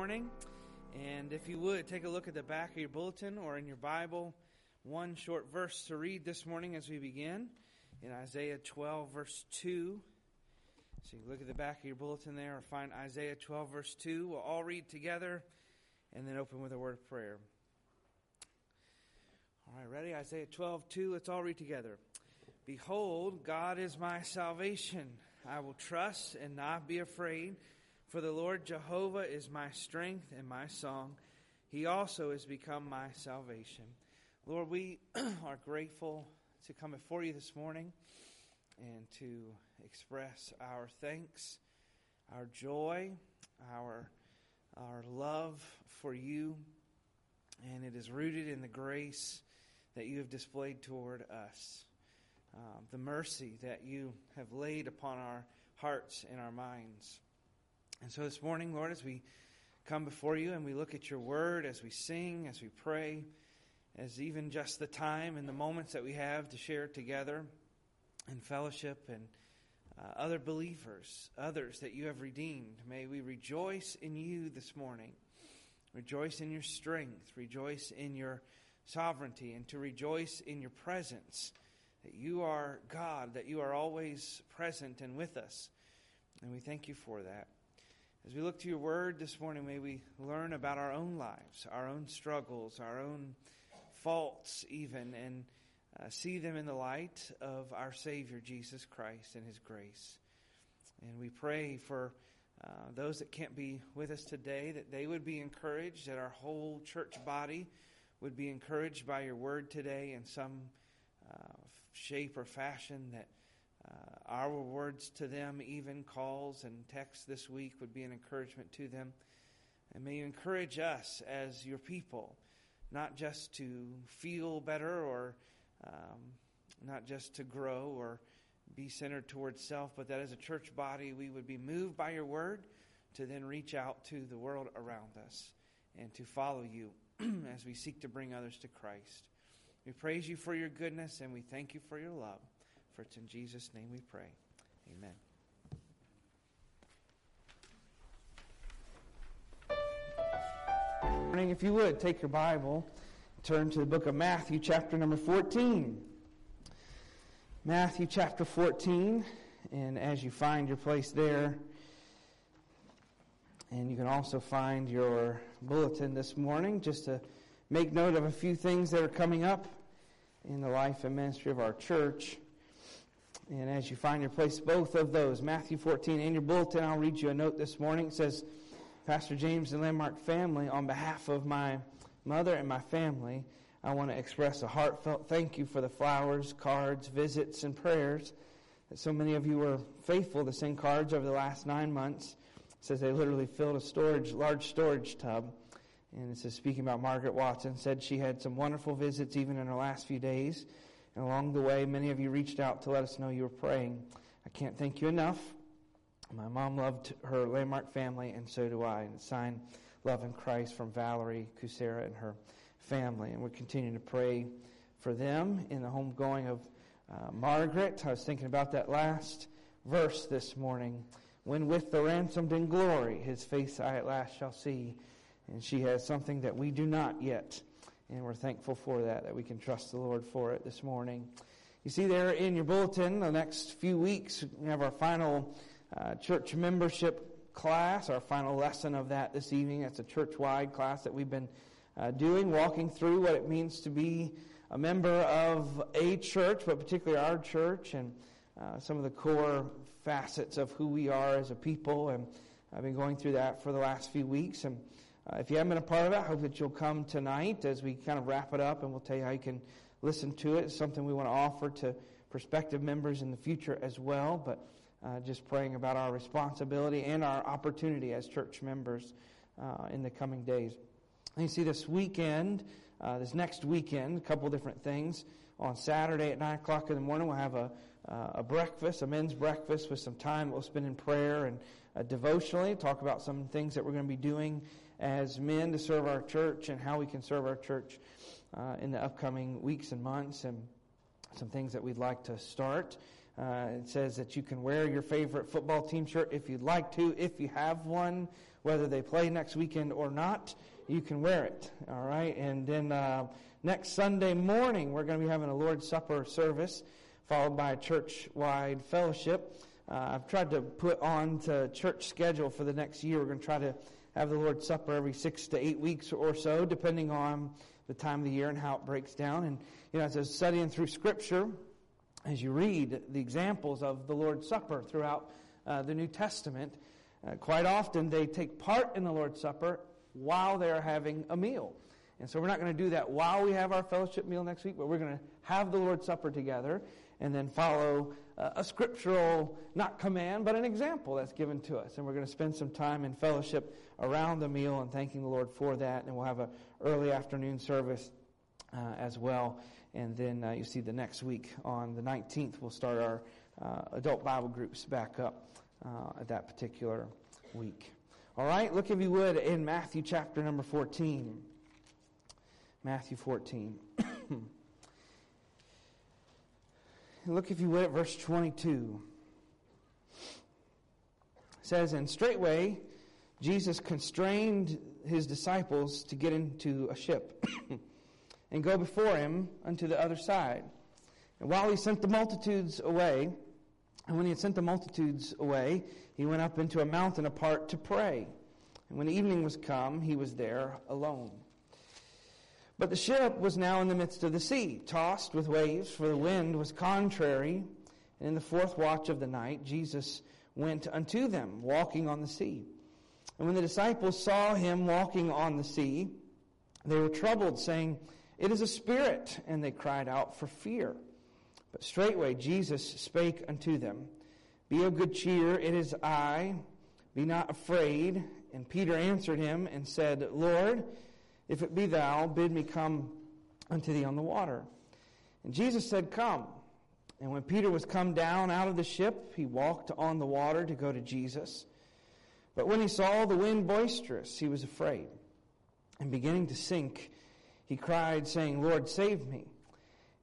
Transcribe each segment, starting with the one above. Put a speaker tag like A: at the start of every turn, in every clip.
A: morning. And if you would, take a look at the back of your bulletin or in your Bible, one short verse to read this morning as we begin in Isaiah 12, verse 2. So you look at the back of your bulletin there or find Isaiah 12, verse 2. We'll all read together and then open with a word of prayer. All right, ready? Isaiah 12, 2. Let's all read together. Behold, God is my salvation. I will trust and not be afraid. For the Lord Jehovah is my strength and my song. He also has become my salvation. Lord, we are grateful to come before you this morning and to express our thanks, our joy, our, our love for you. And it is rooted in the grace that you have displayed toward us, um, the mercy that you have laid upon our hearts and our minds. And so this morning, Lord, as we come before you and we look at your word, as we sing, as we pray, as even just the time and the moments that we have to share together in fellowship and uh, other believers, others that you have redeemed, may we rejoice in you this morning. Rejoice in your strength, rejoice in your sovereignty, and to rejoice in your presence. That you are God, that you are always present and with us. And we thank you for that. As we look to your word this morning, may we learn about our own lives, our own struggles, our own faults, even, and uh, see them in the light of our Savior, Jesus Christ, and his grace. And we pray for uh, those that can't be with us today that they would be encouraged, that our whole church body would be encouraged by your word today in some uh, shape or fashion, that uh, our words to them, even calls and texts this week, would be an encouragement to them. And may you encourage us as your people, not just to feel better or um, not just to grow or be centered towards self, but that as a church body, we would be moved by your word to then reach out to the world around us and to follow you as we seek to bring others to Christ. We praise you for your goodness and we thank you for your love. For it's in Jesus' name we pray. Amen. Morning, if you would, take your Bible, turn to the book of Matthew, chapter number 14. Matthew chapter 14, and as you find your place there, and you can also find your bulletin this morning just to make note of a few things that are coming up in the life and ministry of our church. And as you find your place, both of those, Matthew 14 and your bulletin, I'll read you a note this morning. It says, Pastor James and Landmark family, on behalf of my mother and my family, I want to express a heartfelt thank you for the flowers, cards, visits, and prayers that so many of you were faithful to send cards over the last nine months. It says they literally filled a storage, large storage tub. And it says, speaking about Margaret Watson, said she had some wonderful visits even in her last few days. And along the way, many of you reached out to let us know you were praying. I can't thank you enough. My mom loved her landmark family, and so do I. And signed Love in Christ from Valerie Kusera and her family. And we're continuing to pray for them in the homegoing of uh, Margaret. I was thinking about that last verse this morning. When with the ransomed in glory, his face I at last shall see. And she has something that we do not yet. And we're thankful for that, that we can trust the Lord for it this morning. You see there in your bulletin, the next few weeks, we have our final uh, church membership class, our final lesson of that this evening. That's a church-wide class that we've been uh, doing, walking through what it means to be a member of a church, but particularly our church, and uh, some of the core facets of who we are as a people. And I've been going through that for the last few weeks. And uh, if you haven't been a part of it, I hope that you'll come tonight as we kind of wrap it up and we'll tell you how you can listen to it. It's something we want to offer to prospective members in the future as well, but uh, just praying about our responsibility and our opportunity as church members uh, in the coming days. And you see this weekend, uh, this next weekend, a couple different things. On Saturday at 9 o'clock in the morning, we'll have a, uh, a breakfast, a men's breakfast with some time we'll spend in prayer and uh, devotionally, talk about some things that we're going to be doing as men to serve our church and how we can serve our church uh, in the upcoming weeks and months and some things that we'd like to start. Uh, it says that you can wear your favorite football team shirt if you'd like to, if you have one. whether they play next weekend or not, you can wear it. All right. And then uh, next Sunday morning, we're going to be having a Lord's Supper service, followed by a church-wide fellowship. Uh, I've tried to put on to church schedule for the next year. We're going to try to have the Lord's Supper every six to eight weeks or so, depending on the time of the year and how it breaks down. And you know, as I studying through Scripture, as you read the examples of the Lord's Supper throughout uh, the New Testament, uh, quite often they take part in the Lord's Supper while they're having a meal. And so we're not going to do that while we have our fellowship meal next week, but we're going to have the Lord's Supper together and then follow a scriptural, not command, but an example that's given to us. And we're going to spend some time in fellowship around the meal and thanking the Lord for that. And we'll have an early afternoon service uh, as well. And then uh, you see the next week on the 19th, we'll start our uh, adult Bible groups back up uh, at that particular week. All right, look if you would in Matthew chapter number 14. Matthew 14. look if you would at verse 22. It says, And straightway Jesus constrained his disciples to get into a ship and go before him unto the other side. And while he sent the multitudes away, and when he had sent the multitudes away, he went up into a mountain apart to pray. And when evening was come, he was there alone. But the ship was now in the midst of the sea, tossed with waves, for the wind was contrary. And in the fourth watch of the night, Jesus went unto them, walking on the sea. And when the disciples saw him walking on the sea, they were troubled, saying, It is a spirit. And they cried out for fear. But straightway Jesus spake unto them, Be of good cheer, it is I, be not afraid. And Peter answered him and said, Lord, if it be thou, bid me come unto thee on the water. And Jesus said, Come. And when Peter was come down out of the ship, he walked on the water to go to Jesus. But when he saw the wind boisterous, he was afraid. And beginning to sink, he cried, saying, Lord, save me.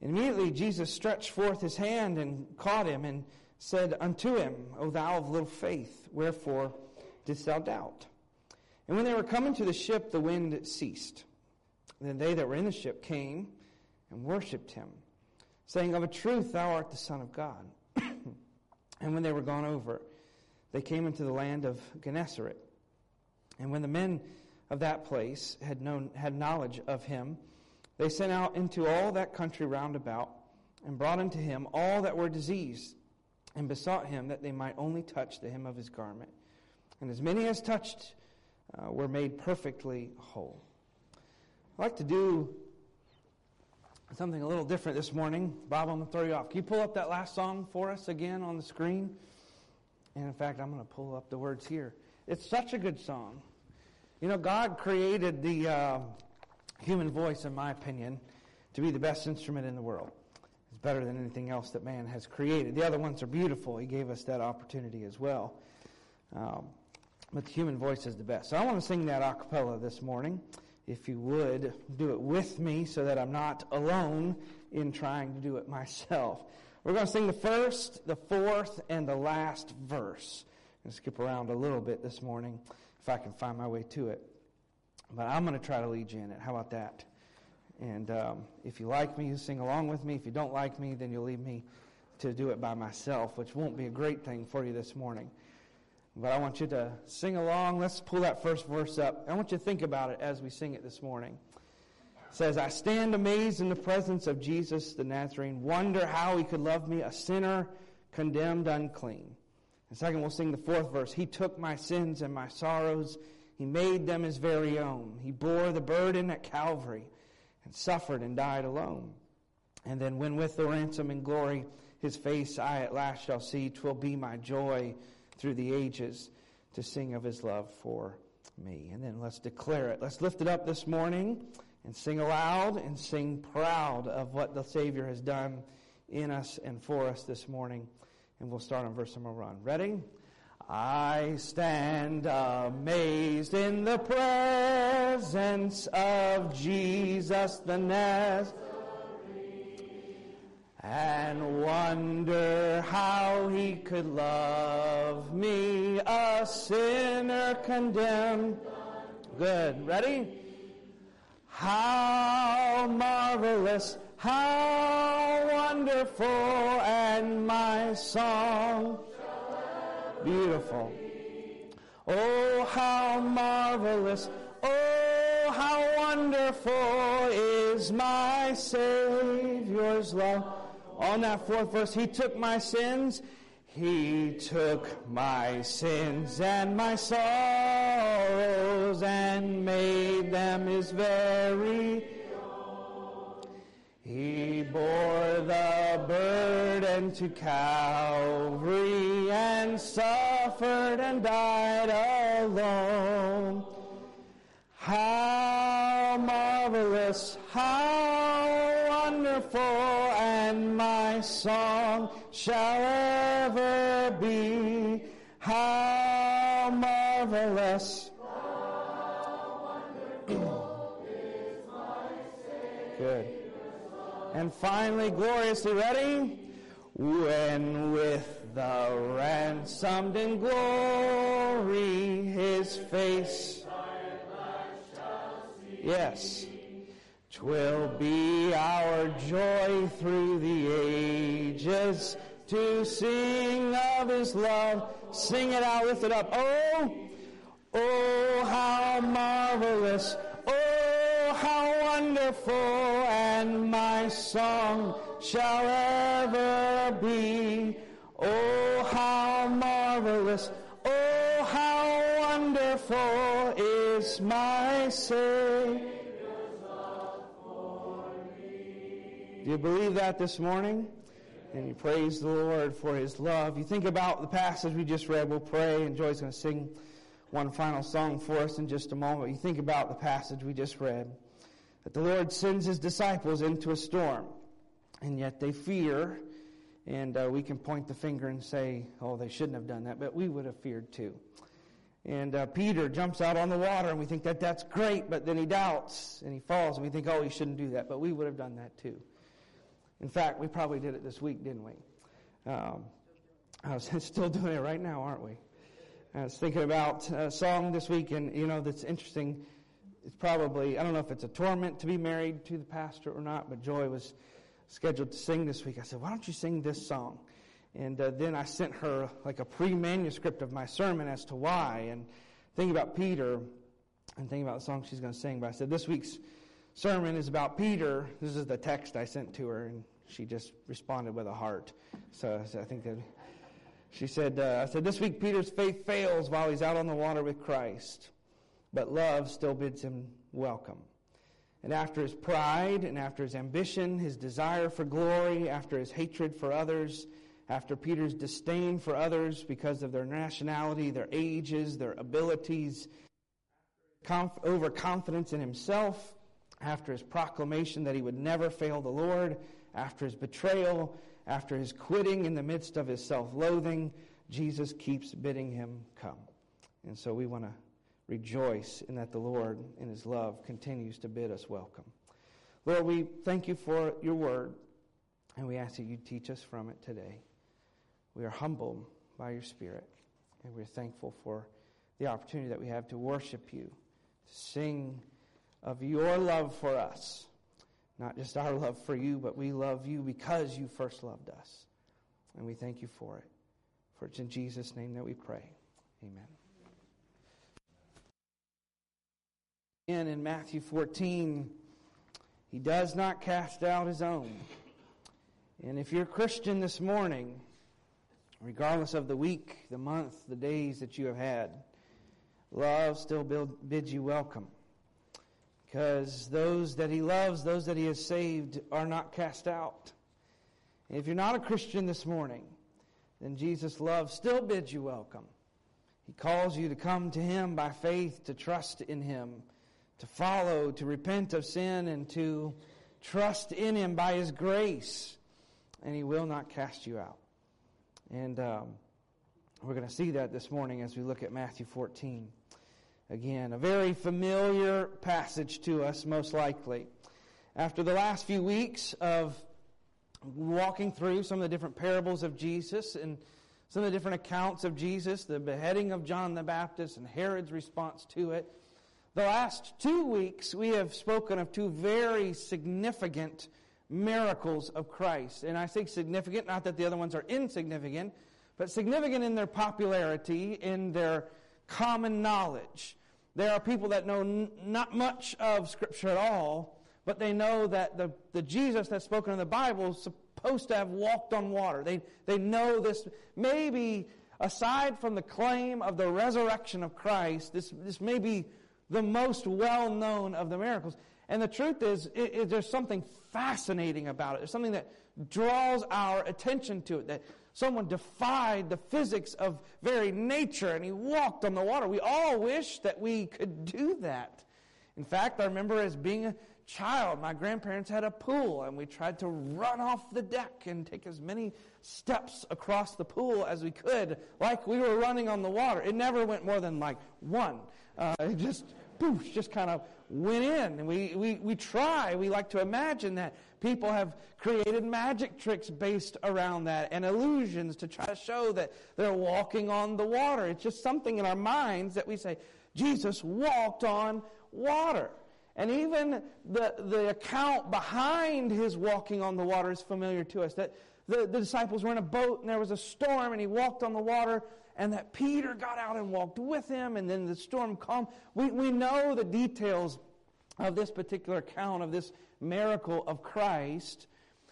A: And immediately Jesus stretched forth his hand and caught him and said unto him, O thou of little faith, wherefore didst thou doubt? And when they were coming to the ship, the wind ceased. And then they that were in the ship came and worshipped him, saying, Of a truth thou art the Son of God. and when they were gone over, they came into the land of Gennesaret. And when the men of that place had known had knowledge of him, they sent out into all that country round about, and brought unto him all that were diseased, and besought him that they might only touch the hem of his garment. And as many as touched uh, were made perfectly whole. I'd like to do something a little different this morning. Bob, I'm going to throw you off. Can you pull up that last song for us again on the screen? And in fact, I'm going to pull up the words here. It's such a good song. You know, God created the. Uh, human voice, in my opinion, to be the best instrument in the world. It's better than anything else that man has created. The other ones are beautiful. He gave us that opportunity as well. Um, but the human voice is the best. So I want to sing that a cappella this morning. If you would, do it with me so that I'm not alone in trying to do it myself. We're going to sing the first, the fourth, and the last verse. To skip around a little bit this morning if I can find my way to it. But I'm going to try to lead you in it. How about that? And um, if you like me, you sing along with me. If you don't like me, then you'll leave me to do it by myself, which won't be a great thing for you this morning. But I want you to sing along. Let's pull that first verse up. I want you to think about it as we sing it this morning. It says, I stand amazed in the presence of Jesus the Nazarene, wonder how he could love me, a sinner condemned unclean. And second, we'll sing the fourth verse. He took my sins and my sorrows he made them his very own. He bore the burden at Calvary and suffered and died alone. And then when with the ransom and glory his face I at last shall see, twill be my joy through the ages to sing of his love for me. And then let's declare it. Let's lift it up this morning and sing aloud and sing proud of what the Savior has done in us and for us this morning. And we'll start on verse number one. Ready? I stand amazed in the presence of Jesus the Nazarene and wonder how he could love me, a sinner condemned. Good. Ready? How marvelous, how wonderful, and my song. Beautiful. Oh, how marvelous, oh, how wonderful is my Savior's love. On that fourth verse, He took my sins. He took my sins and my sorrows and made them His very own. he bore the burden to Calvary and suffered and died alone. How marvelous, how song shall ever be. How marvelous. Good. And finally, gloriously ready? When with the ransomed in glory his face. Yes. Twill be our joy through the ages to sing of his love. Sing it out, lift it up. Oh, oh, how marvelous. Oh, how wonderful. And my song shall ever be. Oh, how marvelous. Oh, how wonderful is my Savior. Do you believe that this morning? And you praise the Lord for His love. You think about the passage we just read. We'll pray, and Joy's going to sing one final song for us in just a moment. You think about the passage we just read. That the Lord sends His disciples into a storm, and yet they fear, and uh, we can point the finger and say, oh, they shouldn't have done that, but we would have feared too. And uh, Peter jumps out on the water, and we think that that's great, but then he doubts, and he falls, and we think, oh, he shouldn't do that, but we would have done that too. In fact, we probably did it this week, didn't we? Um, I was still doing it right now, aren't we? I was thinking about a song this week, and you know that's interesting. It's probably I don't know if it's a torment to be married to the pastor or not, but Joy was scheduled to sing this week. I said, "Why don't you sing this song?" And uh, then I sent her like a pre-manuscript of my sermon as to why, and thinking about Peter, and thinking about the song she's going to sing. But I said, "This week's." Sermon is about Peter. This is the text I sent to her, and she just responded with a heart. So, I think that she said, uh, I said, this week Peter's faith fails while he's out on the water with Christ, but love still bids him welcome. And after his pride and after his ambition, his desire for glory, after his hatred for others, after Peter's disdain for others because of their nationality, their ages, their abilities, conf- overconfidence in himself, after his proclamation that he would never fail the Lord, after his betrayal, after his quitting in the midst of his self loathing, Jesus keeps bidding him come. And so we want to rejoice in that the Lord, in his love, continues to bid us welcome. Lord, we thank you for your word, and we ask that you teach us from it today. We are humbled by your Spirit, and we're thankful for the opportunity that we have to worship you, to sing of your love for us. Not just our love for you, but we love you because you first loved us. And we thank you for it. For it's in Jesus' name that we pray. Amen. And in Matthew 14, he does not cast out his own. And if you're a Christian this morning, regardless of the week, the month, the days that you have had, love still bids you welcome because those that he loves, those that he has saved, are not cast out. If you're not a Christian this morning, then Jesus' love still bids you welcome. He calls you to come to him by faith, to trust in him, to follow, to repent of sin, and to trust in him by his grace. And he will not cast you out. And um, we're going to see that this morning as we look at Matthew 14. Again, a very familiar passage to us, most likely. After the last few weeks of walking through some of the different parables of Jesus and some of the different accounts of Jesus, the beheading of John the Baptist and Herod's response to it. The last two weeks, we have spoken of two very significant miracles of Christ. And I say significant, not that the other ones are insignificant, but significant in their popularity, in their common knowledge. There are people that know n- not much of Scripture at all, but they know that the, the Jesus that's spoken in the Bible is supposed to have walked on water. They, they know this. Maybe aside from the claim of the resurrection of Christ, this, this may be the most well known of the miracles. And the truth is, it, it, there's something fascinating about it. There's something that draws our attention to it. That someone defied the physics of very nature and he walked on the water. We all wish that we could do that. In fact, I remember as being a child, my grandparents had a pool and we tried to run off the deck and take as many steps across the pool as we could, like we were running on the water. It never went more than like one. Uh, it just, poof, just kind of went in. And we, we, we try, we like to imagine that people have created magic tricks based around that and illusions to try to show that they're walking on the water. It's just something in our minds that we say, Jesus walked on water. And even the, the account behind his walking on the water is familiar to us. That the, the disciples were in a boat and there was a storm and he walked on the water and that Peter got out and walked with him and then the storm calmed. We, we know the details of this particular account of this miracle of Christ.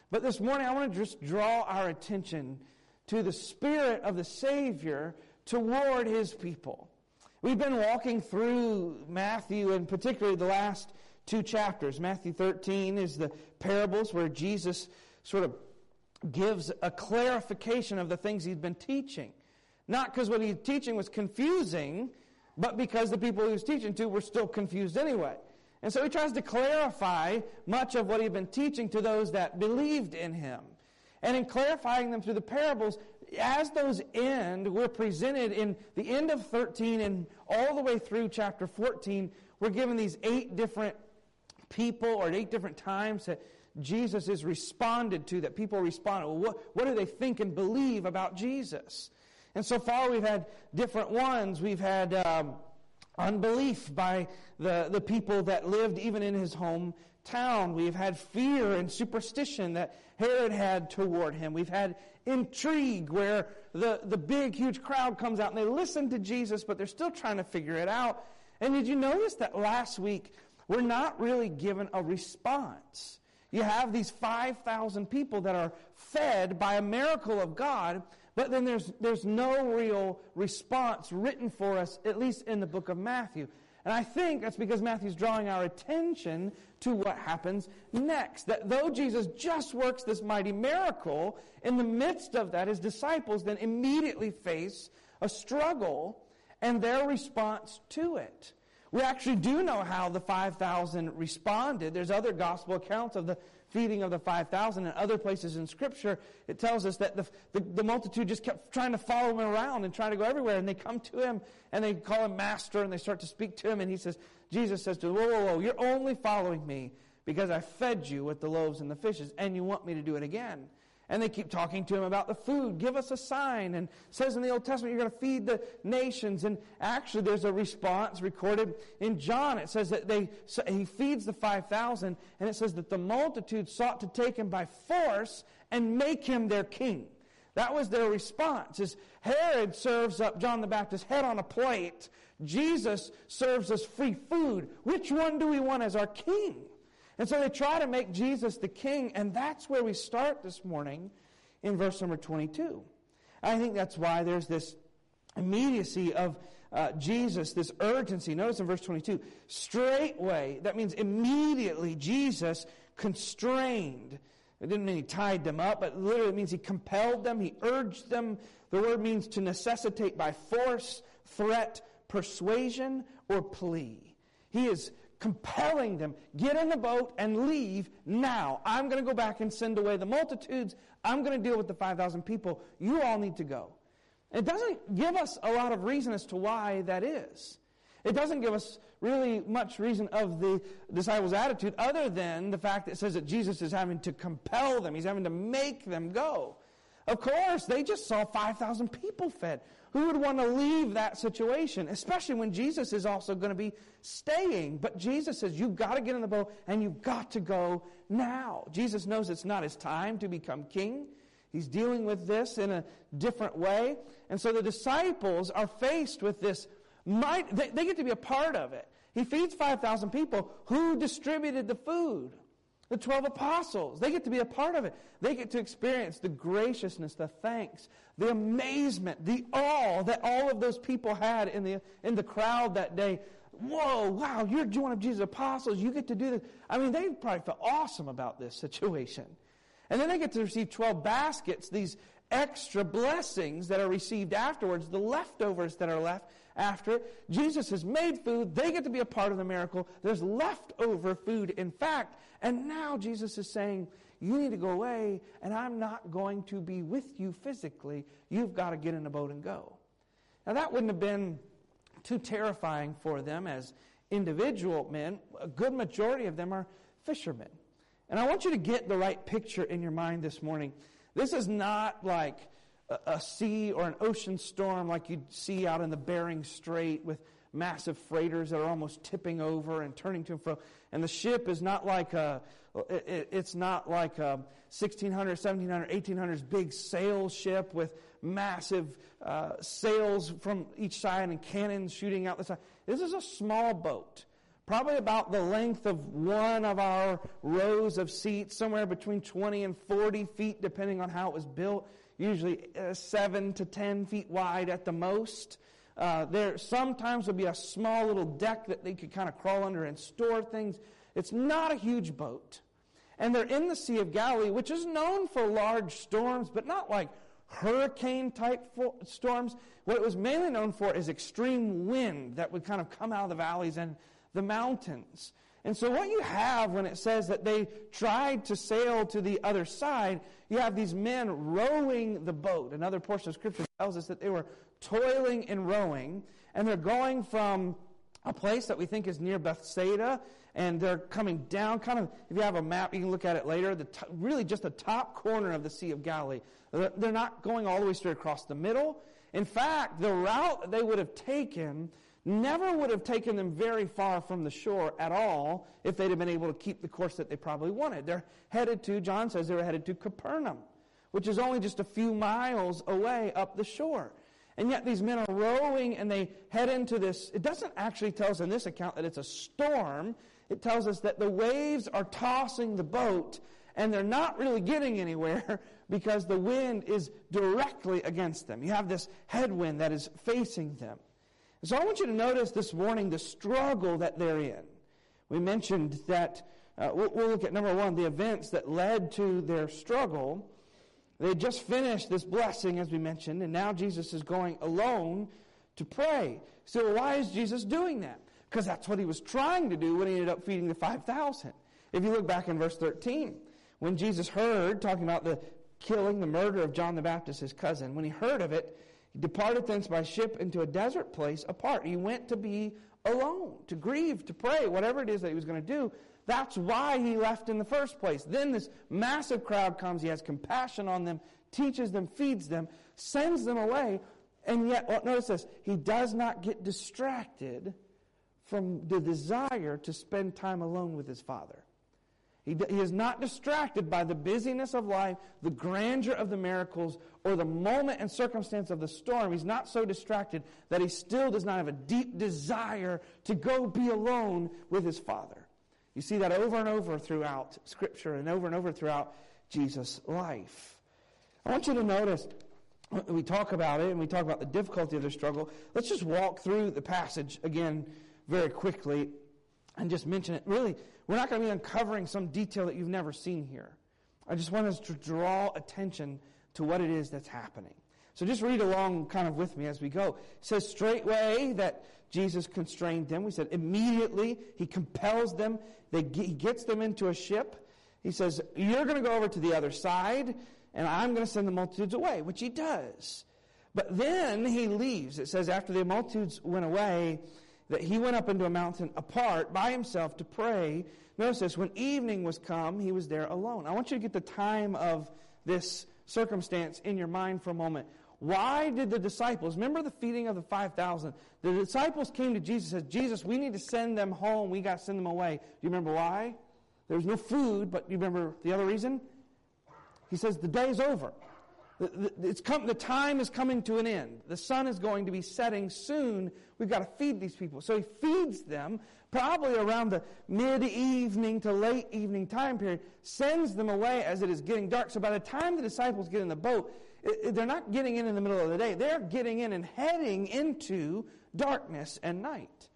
A: But this morning I want to just draw our attention to the Spirit of the Savior toward his people. We've been walking through Matthew and particularly the last two chapters. Matthew 13 is the parables where Jesus sort of gives a clarification of the things he's been teaching. Not because what he's teaching was confusing, but because the people he was teaching to were still confused anyway. And so he tries to clarify much of what he'd been teaching to those that believed in him. And in clarifying them through the parables, as those end, we're presented in the end of 13 and all the way through chapter 14, we're given these eight different people or eight different times that Jesus is responded to, that people respond. Well, what, what do they think and believe about Jesus? And so far we've had different ones. We've had um, unbelief by the, the people that lived even in his hometown. We've had fear and superstition that Herod had toward him. We've had intrigue where the, the big, huge crowd comes out and they listen to Jesus, but they're still trying to figure it out. And did you notice that last week we're not really given a response? You have these 5,000 people that are fed by a miracle of God, but then there's, there's no real response written for us, at least in the book of Matthew. And I think that's because Matthew's drawing our attention to what happens next. That though Jesus just works this mighty miracle, in the midst of that, his disciples then immediately face a struggle and their response to it. We actually do know how the 5,000 responded. There's other gospel accounts of the feeding of the 5,000 and other places in Scripture. It tells us that the, the, the, multitude just kept trying to follow him around and trying to go everywhere. And they come to him and they call him master and they start to speak to him. And he says, Jesus says to him, whoa, whoa, whoa, you're only following me because I fed you with the loaves and the fishes and you want me to do it again. And they keep talking to him about the food. Give us a sign. And says in the Old Testament, you're going to feed the nations. And actually, there's a response recorded in John. It says that they, so he feeds the 5,000, and it says that the multitude sought to take him by force and make him their king. That was their response. Is Herod serves up John the Baptist's head on a plate. Jesus serves us free food. Which one do we want as our king? And so they try to make Jesus the king, and that's where we start this morning in verse number 22. I think that's why there's this immediacy of uh, Jesus, this urgency. Notice in verse 22, straightway, that means immediately Jesus constrained. It didn't mean he tied them up, but literally means he compelled them, he urged them. The word means to necessitate by force, threat, persuasion, or plea. He is compelling them, get in the boat and leave now. I'm going to go back and send away the multitudes. I'm going to deal with the 5,000 people. You all need to go. It doesn't give us a lot of reason as to why that is. It doesn't give us really much reason of the disciples' attitude other than the fact that it says that Jesus is having to compel them. He's having to make them go. Of course, they just saw 5,000 people fed. Who would want to leave that situation, especially when Jesus is also going to be staying? But Jesus says, You've got to get in the boat and you've got to go now. Jesus knows it's not his time to become king. He's dealing with this in a different way. And so the disciples are faced with this. Might, they, they get to be a part of it. He feeds 5,000 people. Who distributed the food? The 12 apostles, they get to be a part of it. They get to experience the graciousness, the thanks, the amazement, the awe that all of those people had in the, in the crowd that day. Whoa, wow, you're one of Jesus' apostles. You get to do this. I mean, they probably felt awesome about this situation. And then they get to receive 12 baskets, these extra blessings that are received afterwards, the leftovers that are left after. Jesus has made food. They get to be a part of the miracle. There's leftover food, in fact. And now Jesus is saying, You need to go away, and I'm not going to be with you physically. You've got to get in a boat and go. Now, that wouldn't have been too terrifying for them as individual men. A good majority of them are fishermen. And I want you to get the right picture in your mind this morning. This is not like a, sea or an ocean storm like you'd see out in the Bering Strait with massive freighters that are almost tipping over and turning to and fro. And the ship is not like a, it's not like a 1600, 1700, 1800s big sail ship with massive uh, sails from each side and cannons shooting out the side. This is a small boat probably about the length of one of our rows of seats, somewhere between 20 and 40 feet, depending on how it was built, usually uh, 7 to 10 feet wide at the most. Uh, there sometimes would be a small little deck that they could kind of crawl under and store things. It's not a huge boat. And they're in the Sea of Galilee, which is known for large storms, but not like hurricane type storms. What it was mainly known for is extreme wind that would kind of come out of the valleys and the mountains. And so, what you have when it says that they tried to sail to the other side, you have these men rowing the boat. Another portion of Scripture tells us that they were toiling and rowing, and they're going from a place that we think is near Bethsaida, and they're coming down, kind of, if you have a map, you can look at it later, the t- really just the top corner of the Sea of Galilee. They're not going all the way straight across the middle. In fact, the route they would have taken never would have taken them very far from the shore at all if they'd have been able to keep the course that they probably wanted. They're headed to, John says they were headed to Capernaum, which is only just a few miles away up the shore. And yet these men are rowing and they head into this. It doesn't actually tell us in this account that it's a storm. It tells us that the waves are tossing the boat and they're not really getting anywhere because the wind is directly against them. You have this headwind that is facing them. So I want you to notice this morning the struggle that they're in. We mentioned that, uh, we'll, we'll look at number one, the events that led to their struggle. They just finished this blessing, as we mentioned, and now Jesus is going alone to pray. So why is Jesus doing that? Because that's what he was trying to do when he ended up feeding the 5,000. If you look back in verse 13, when Jesus heard, talking about the killing, the murder of John the Baptist, his cousin, when he heard of it, he departed thence by ship into a desert place apart. He went to be alone, to grieve, to pray, whatever it is that he was going to do. That's why he left in the first place. Then this massive crowd comes. He has compassion on them, teaches them, feeds them, sends them away. And yet, well, notice this, he does not get distracted from the desire to spend time alone with his father. He, he is not distracted by the busyness of life, the grandeur of the miracles, or the moment and circumstance of the storm. He's not so distracted that he still does not have a deep desire to go be alone with his Father. You see that over and over throughout Scripture and over and over throughout Jesus' life. I want you to notice we talk about it and we talk about the difficulty of the struggle. Let's just walk through the passage again very quickly and just mention it. Really, we're not going to be uncovering some detail that you've never seen here. I just want us to draw attention to what it is that's happening. So just read along kind of with me as we go. It says straightway that Jesus constrained them. We said immediately he compels them. They, he gets them into a ship. He says, You're going to go over to the other side, and I'm going to send the multitudes away, which he does. But then he leaves. It says, After the multitudes went away, that he went up into a mountain apart by himself to pray. Notice this, when evening was come, he was there alone. I want you to get the time of this circumstance in your mind for a moment. Why did the disciples, remember the feeding of the 5,000? The disciples came to Jesus and said, Jesus, we need to send them home. We got to send them away. Do you remember why? There was no food, but you remember the other reason? He says, the day's over. Come, the time is coming to an end. The sun is going to be setting soon. We've got to feed these people. So he feeds them probably around the mid evening to late evening time period, sends them away as it is getting dark. So by the time the disciples get in the boat, they're not getting in in the middle of the day. They're getting in and heading into darkness and night.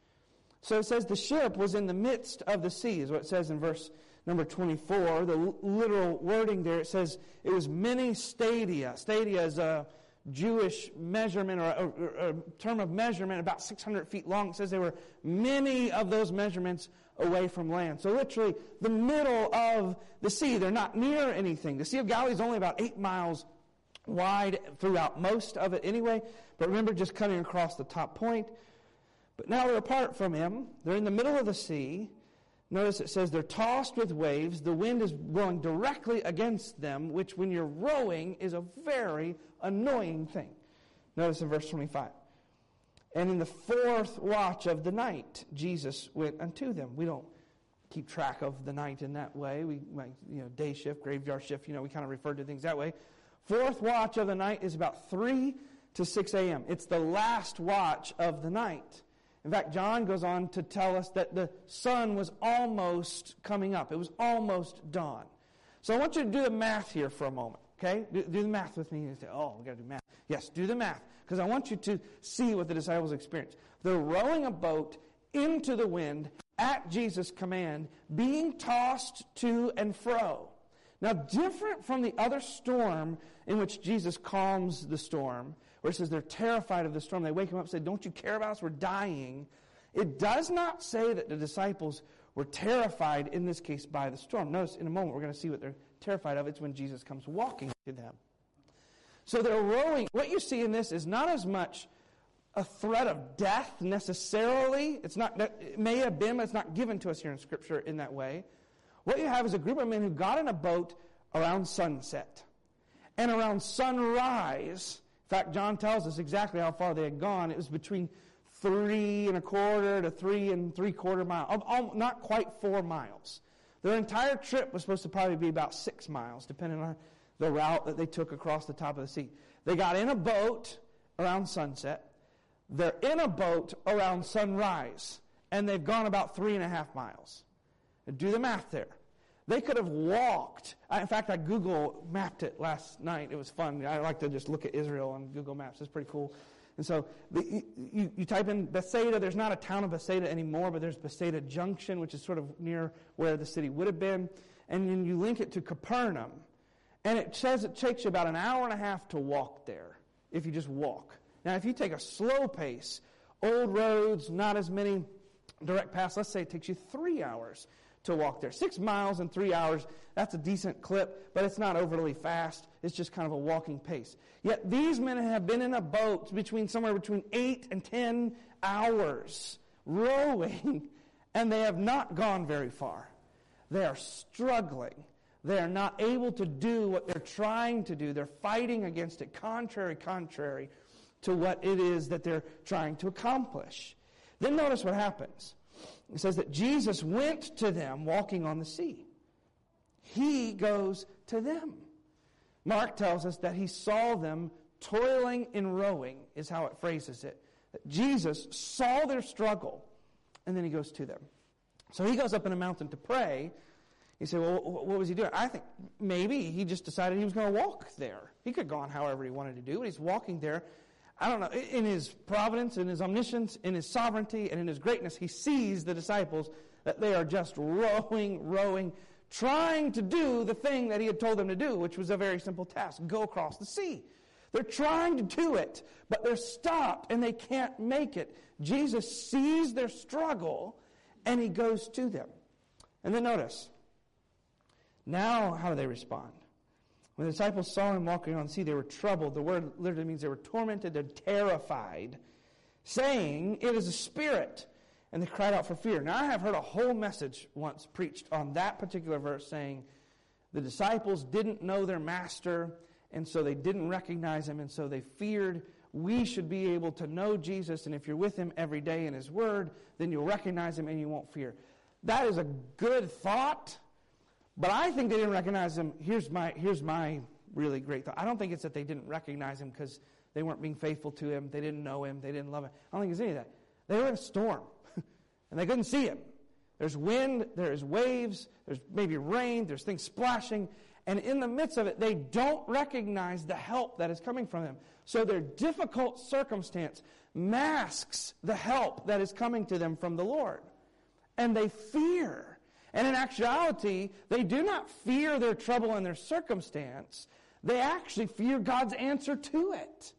A: So it says the ship was in the midst of the sea, is what it says in verse number 24. The literal wording there, it says it was many stadia. Stadia is a Jewish measurement or a, or a, term of measurement about 600 feet long. It says there were many of those measurements away from land. So literally the middle of the sea. They're not near anything. The Sea of Galilee is only about eight miles wide throughout most of it anyway. But remember just cutting across the top point. But now they're apart from him. They're in the middle of the sea. Notice it says they're tossed with waves. The wind is blowing directly against them, which when you're rowing is a very annoying thing. Notice in verse 25. And in the fourth watch of the night, Jesus went unto them. We don't keep track of the night in that way. We, might, you know, day shift, graveyard shift, you know, we kind of refer to things that way. Fourth watch of the night is about 3 to 6 a.m. It's the last watch of the night. In fact, John goes on to tell us that the sun was almost coming up. It was almost dawn. So I want you to do the math here for a moment. Okay? Do, do the math with me. You say, oh, we got to do math. Yes, do the math. Because I want you to see what the disciples experienced. They're rowing a boat into the wind at Jesus' command, being tossed to and fro. Now, different from the other storm in which Jesus calms the storm, where it says they're terrified of the storm. They wake him up and say, Don't you care about us? We're dying. It does not say that the disciples were terrified, in this case, by the storm. Notice in a moment we're going to see what they're terrified of. It's when Jesus comes walking to them. So they're rowing. What you see in this is not as much a threat of death necessarily. It's not, it may have been, but it's not given to us here in Scripture in that way. What you have is a group of men who got in a boat around sunset. And around sunrise, fact, John tells us exactly how far they had gone. It was between three and a quarter to three and three quarter miles, not quite four miles. Their entire trip was supposed to probably be about six miles, depending on the route that they took across the top of the sea. They got in a boat around sunset. They're in a boat around sunrise, and they've gone about three and a half miles. Do the math there. They could have walked. in fact, I Google mapped it last night. It was fun. I like to just look at Israel on Google Maps. It's pretty cool. And so the, you, you, type in Bethsaida. There's not a town of Bethsaida anymore, but there's Bethsaida Junction, which is sort of near where the city would have been. And then you link it to Capernaum. And it says it takes you about an hour and a half to walk there if you just walk. Now, if you take a slow pace, old roads, not as many direct paths, let's say it takes you three hours to walk there. Six miles in three hours, that's a decent clip, but it's not overly fast. It's just kind of a walking pace. Yet these men have been in a boat between somewhere between eight and ten hours rowing, and they have not gone very far. They are struggling. They are not able to do what they're trying to do. They're fighting against it, contrary, contrary to what it is that they're trying to accomplish. Then notice what happens. It says that Jesus went to them walking on the sea. He goes to them. Mark tells us that he saw them toiling and rowing, is how it phrases it. That Jesus saw their struggle, and then he goes to them. So he goes up in a mountain to pray. He said, Well, what was he doing? I think maybe he just decided he was going to walk there. He could have gone however he wanted to do, but he's walking there I don't know, in his providence, in his omniscience, in his sovereignty, and in his greatness, he sees the disciples that they are just rowing, rowing, trying to do the thing that he had told them to do, which was a very simple task go across the sea. They're trying to do it, but they're stopped and they can't make it. Jesus sees their struggle and he goes to them. And then notice, now how do they respond? When the disciples saw him walking on the sea, they were troubled. The word literally means they were tormented, they're terrified, saying, It is a spirit. and they cried out for fear. Now, I have heard a whole message once preached on that particular verse saying the disciples didn't know their master, and so they didn't recognize him, and so they feared. We should be able to know Jesus, and if you're with him every day in his word, then you'll recognize him and you won't fear. That is a good thought, but I think they didn't recognize him. Here's my, here's my really great thought. I don't think it's that they didn't recognize him because they weren't being faithful to him, they didn't know him, they didn't love him. I don't think it's any of that. They were in a storm, and they couldn't see him. There's wind, there's waves, there's maybe rain, there's things splashing, and in the midst of it, they don't recognize the help that is coming from them. So their difficult circumstance masks the help that is coming to them from the Lord. And they fear. And in actuality, they do not fear their trouble and their circumstance. They actually fear God's answer to it.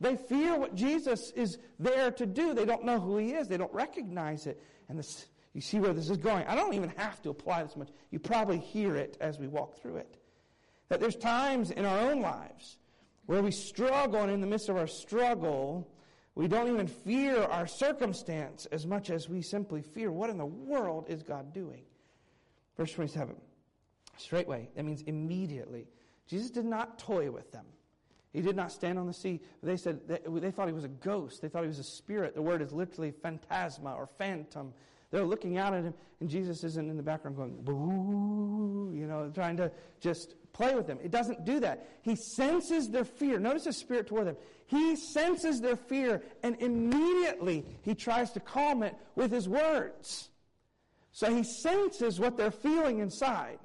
A: They fear what Jesus is there to do. They don't know who he is. They don't recognize it. And this, you see where this is going. I don't even have to apply this much. You probably hear it as we walk through it. That there's times in our own lives where we struggle, and in the midst of our struggle, we don't even fear our circumstance as much as we simply fear what in the world is God doing. Verse 27. Straightway. That means immediately. Jesus did not toy with them. He did not stand on the sea. They said they thought he was a ghost. They thought he was a spirit. The word is literally phantasma or phantom. They're looking out at him, and Jesus isn't in the background going, boo, you know, trying to just play with them. It doesn't do that. He senses their fear. Notice his spirit toward them. He senses their fear, and immediately he tries to calm it with his words. So he senses what they're feeling inside,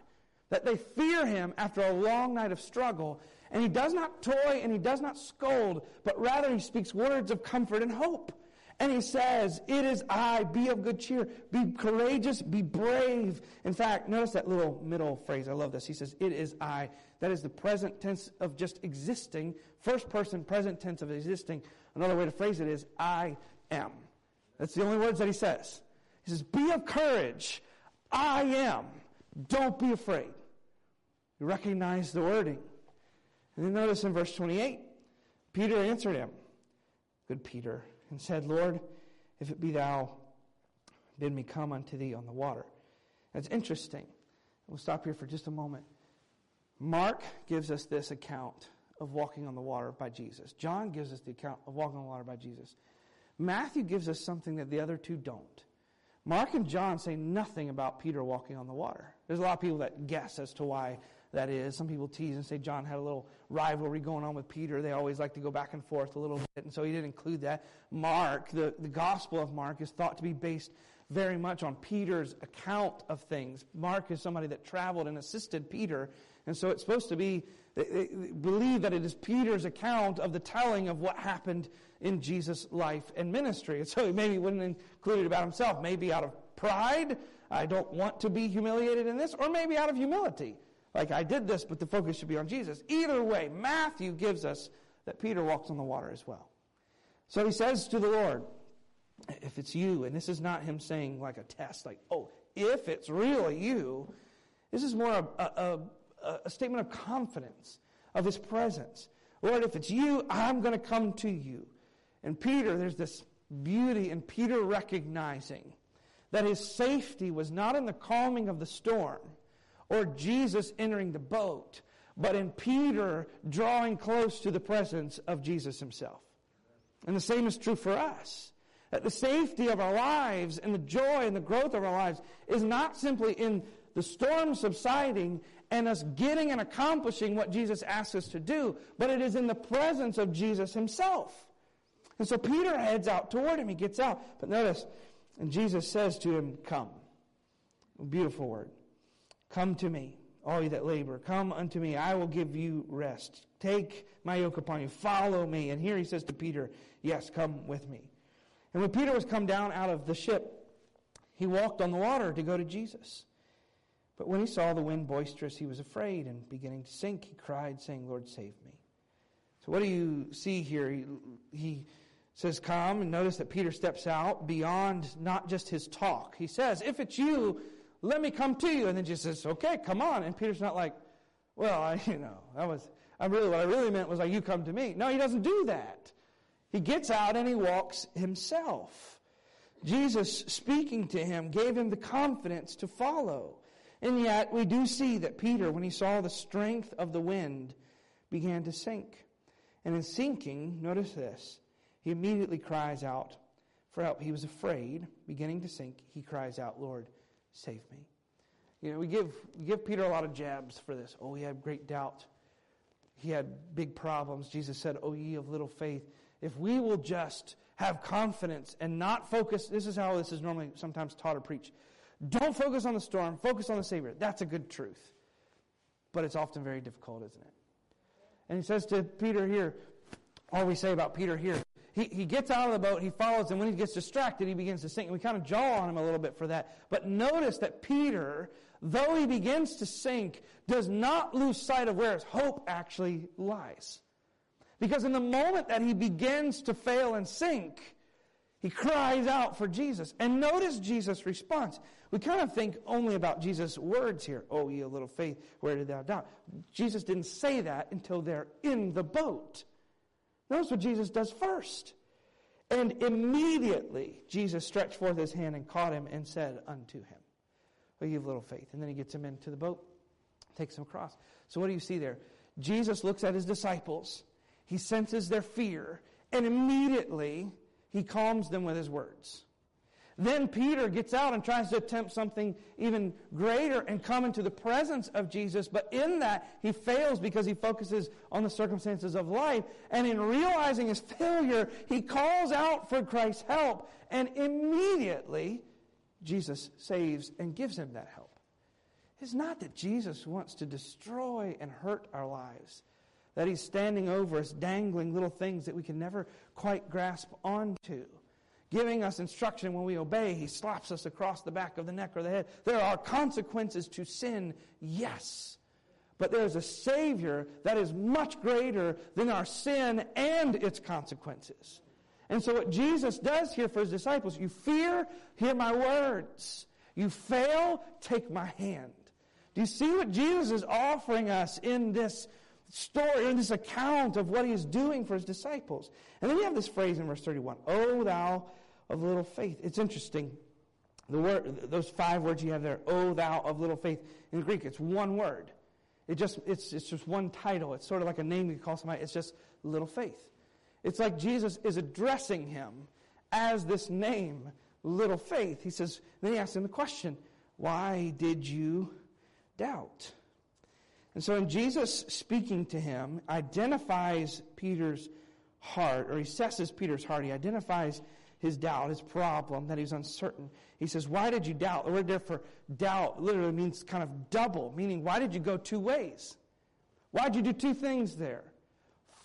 A: that they fear him after a long night of struggle. And he does not toy and he does not scold, but rather he speaks words of comfort and hope. And he says, It is I, be of good cheer, be courageous, be brave. In fact, notice that little middle phrase. I love this. He says, It is I. That is the present tense of just existing, first person present tense of existing. Another way to phrase it is, I am. That's the only words that he says. He says, Be of courage. I am. Don't be afraid. You recognize the wording. And then notice in verse 28, Peter answered him, Good Peter and said, Lord, if it be thou, bid me come unto thee on the water. That's interesting. We'll stop here for just a moment. Mark gives us this account of walking on the water by Jesus. John gives us the account of walking on the water by Jesus. Matthew gives us something that the other two don't. Mark and John say nothing about Peter walking on the water. There's a lot of people that guess as to why that is. Some people tease and say John had a little rivalry going on with Peter. They always like to go back and forth a little bit, and so he didn't include that. Mark, the, the Gospel of Mark, is thought to be based very much on Peter's account of things. Mark is somebody that traveled and assisted Peter, and so it's supposed to be, they that it is Peter's account of the telling of what happened in Jesus' life and ministry. And so he maybe wouldn't include it about himself, maybe out of pride. I don't want to be humiliated in this, or maybe out of humility. Like, I did this, but the focus should be on Jesus. Either way, Matthew gives us that Peter walks on the water as well. So he says to the Lord, if it's you, and this is not him saying like a test, like, oh, if it's really you, this is more a, a, a, a statement of confidence of his presence. Lord, if it's you, I'm going to come to you. And Peter, there's this beauty in Peter recognizing that his safety was not in the calming of the storm, or Jesus entering the boat, but in Peter drawing close to the presence of Jesus himself. And the same is true for us. That the safety of our lives and the joy and the growth of our lives is not simply in the storm subsiding and us getting and accomplishing what Jesus asks us to do, but it is in the presence of Jesus himself. And so Peter heads out toward him. He gets out. But notice, and Jesus says to him, Come. Beautiful word. Come to me, all you that labor. Come unto me. I will give you rest. Take my yoke upon you. Follow me. And here he says to Peter, Yes, come with me. And when Peter was come down out of the ship, he walked on the water to go to Jesus. But when he saw the wind boisterous, he was afraid, and beginning to sink, he cried, saying, Lord, save me. So what do you see here? He, he says, Come, and notice that Peter steps out beyond not just his talk. He says, If it's you, let me come to you. And then Jesus says, okay, come on. And Peter's not like, well, I, you know, that was, I really, what I really meant was like, you come to me. No, he doesn't do that. He gets out and he walks himself. Jesus, speaking to him, gave him the confidence to follow. And yet, we do see that Peter, when he saw the strength of the wind, began to sink. And in sinking, notice this, he immediately cries out for help. He was afraid, beginning to sink. He cries out, Lord, save me. You know, we give, we give Peter a lot of jabs for this. Oh, he had great doubt. He had big problems. Jesus said, Oh, ye of little faith. If we will just have confidence and not focus, this is how this is normally sometimes taught or preached. Don't focus on the storm, focus on the Savior. That's a good truth. But it's often very difficult, isn't it? And he says to Peter here, all we say about Peter here, he, he gets out of the boat, he follows, and when he gets distracted, he begins to sink. And we kind of jaw on him a little bit for that. But notice that Peter, though he begins to sink, does not lose sight of where his hope actually lies. Because in the moment that he begins to fail and sink, he cries out for Jesus. And notice Jesus' response. We kind of think only about Jesus' words here. Oh, ye little faith, where did thou doubt? Jesus didn't say that until they're in the boat. Notice what Jesus does first. And immediately Jesus stretched forth his hand and caught him and said unto him, Oh, you have little faith. And then he gets him into the boat, takes him across. So what do you see there? Jesus looks at his disciples, he senses their fear, and immediately he calms them with his words. Then Peter gets out and tries to attempt something even greater and come into the presence of Jesus. But in that, he fails because he focuses on the circumstances of life. And in realizing his failure, he calls out for Christ's help. And immediately, Jesus saves and gives him that help. It's not that Jesus wants to destroy and hurt our lives, that he's standing over us, dangling little things that we can never quite grasp onto giving us instruction when we obey. He slaps us across the back of the neck or the head. There are consequences to sin, yes. But there's a Savior that is much greater than our sin and its consequences. And so, what Jesus does here for his disciples you fear, hear my words. You fail, take my hand. Do you see what Jesus is offering us in this story, in this account of what he is doing for his disciples? And then you have this phrase in verse 31 Oh, thou of little faith. It's interesting. The word, those five words you have there, "O thou of little faith," in Greek, it's one word. It just, it's, it's just one title. It's sort of like a name you call somebody. It's just little faith. It's like Jesus is addressing him as this name, little faith. He says, then he asks him the question, why did you doubt? And so, in Jesus speaking to him, identifies Peter's heart, or he assesses Peter's heart. He identifies his doubt, his problem, that he's uncertain. He says, Why did you doubt? The word there for doubt literally means kind of double, meaning, why did you go two ways? Why did you do two things there?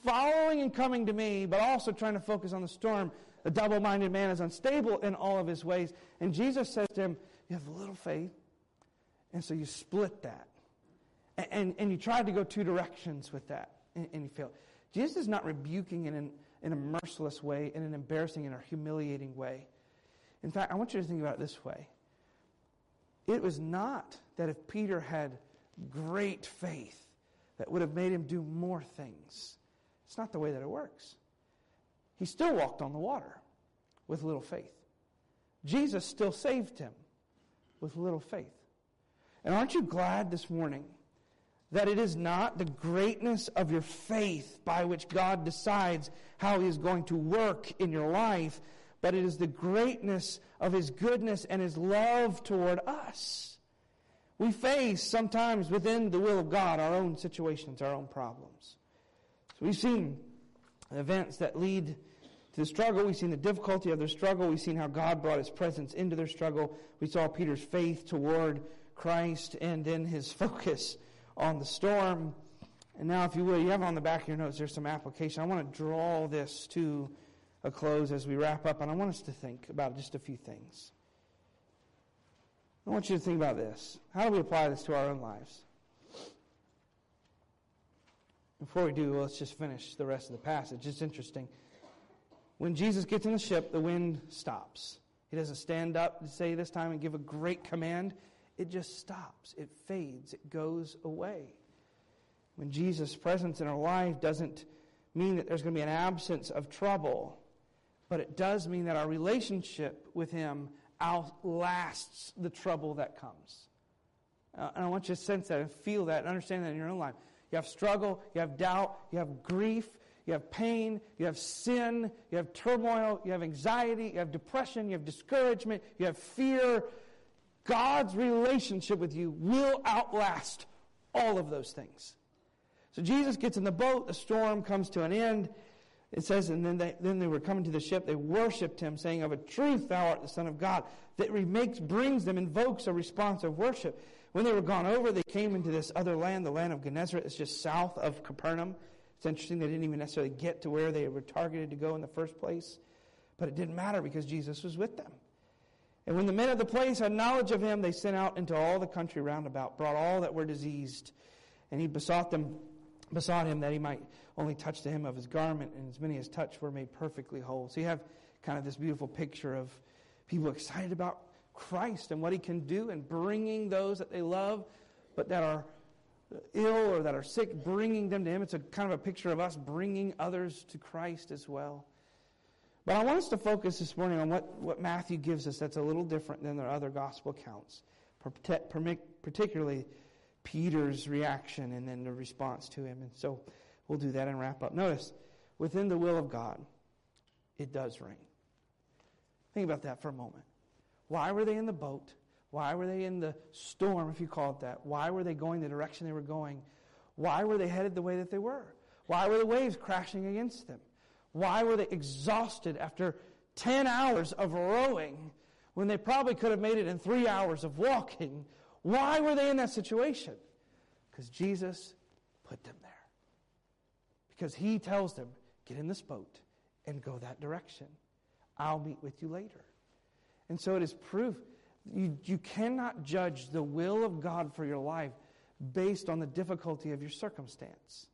A: Following and coming to me, but also trying to focus on the storm. A double minded man is unstable in all of his ways. And Jesus says to him, You have a little faith. And so you split that. And, and, you tried to go two directions with that, and, and you failed. Jesus is not rebuking in an in a merciless way, in an embarrassing and a humiliating way. In fact, I want you to think about it this way. It was not that if Peter had great faith that would have made him do more things. It's not the way that it works. He still walked on the water with little faith. Jesus still saved him with little faith. And aren't you glad this morning that it is not the greatness of your faith by which God decides how He is going to work in your life, but it is the greatness of His goodness and His love toward us. We face sometimes within the will of God our own situations, our own problems. So we've seen events that lead to the struggle. We've seen the difficulty of their struggle. We've seen how God brought His presence into their struggle. We saw Peter's faith toward Christ and then his focus on the storm. And now, if you will, you have on the back of your notes, there's some application. I want to draw this to a close as we wrap up, and I want us to think about just a few things. I want you to think about this. How do we apply this to our own lives? Before we do, let's just finish the rest of the passage. It's interesting. When Jesus gets in the ship, the wind stops. He doesn't stand up to say this time and give a great command it just stops, it fades, it goes away. When Jesus' presence in our life doesn't mean that there's going to be an absence of trouble, but it does mean that our relationship with Him outlasts the trouble that comes. Uh, and I want you to sense that and feel that and understand that in your own life. You have struggle, you have doubt, you have grief, you have pain, you have sin, you have turmoil, you have anxiety, you have depression, you have discouragement, you have fear. God's relationship with you will outlast all of those things. So Jesus gets in the boat, the storm comes to an end. It says, and then they, then they were coming to the ship, they worshiped him, saying, Of a truth, thou art the Son of God. That remakes, brings them, invokes a response of worship. When they were gone over, they came into this other land, the land of Gennesaret. It's just south of Capernaum. It's interesting they didn't even necessarily get to where they were targeted to go in the first place. But it didn't matter because Jesus was with them. And when the men of the place had knowledge of him, they sent out into all the country round about, brought all that were diseased. And he besought them, besought him that he might only touch the hem of his garment, and as many as touched were made perfectly whole. So you have kind of this beautiful picture of people excited about Christ and what he can do and bringing those that they love, but that are ill or that are sick, bringing them to him. It's a kind of a picture of us bringing others to Christ as well. But I want us to focus this morning on what, what Matthew gives us that's a little different than the other gospel accounts, particularly Peter's reaction and then the response to him. And so we'll do that and wrap up. Notice, within the will of God, it does rain. Think about that for a moment. Why were they in the boat? Why were they in the storm, if you call it that? Why were they going the direction they were going? Why were they headed the way that they were? Why were the waves crashing against them? Why were they exhausted after 10 hours of rowing when they probably could have made it in three hours of walking? Why were they in that situation? Because Jesus put them there. Because he tells them, get in this boat and go that direction. I'll meet with you later. And so it is proof. You, you cannot judge the will of God for your life based on the difficulty of your circumstance.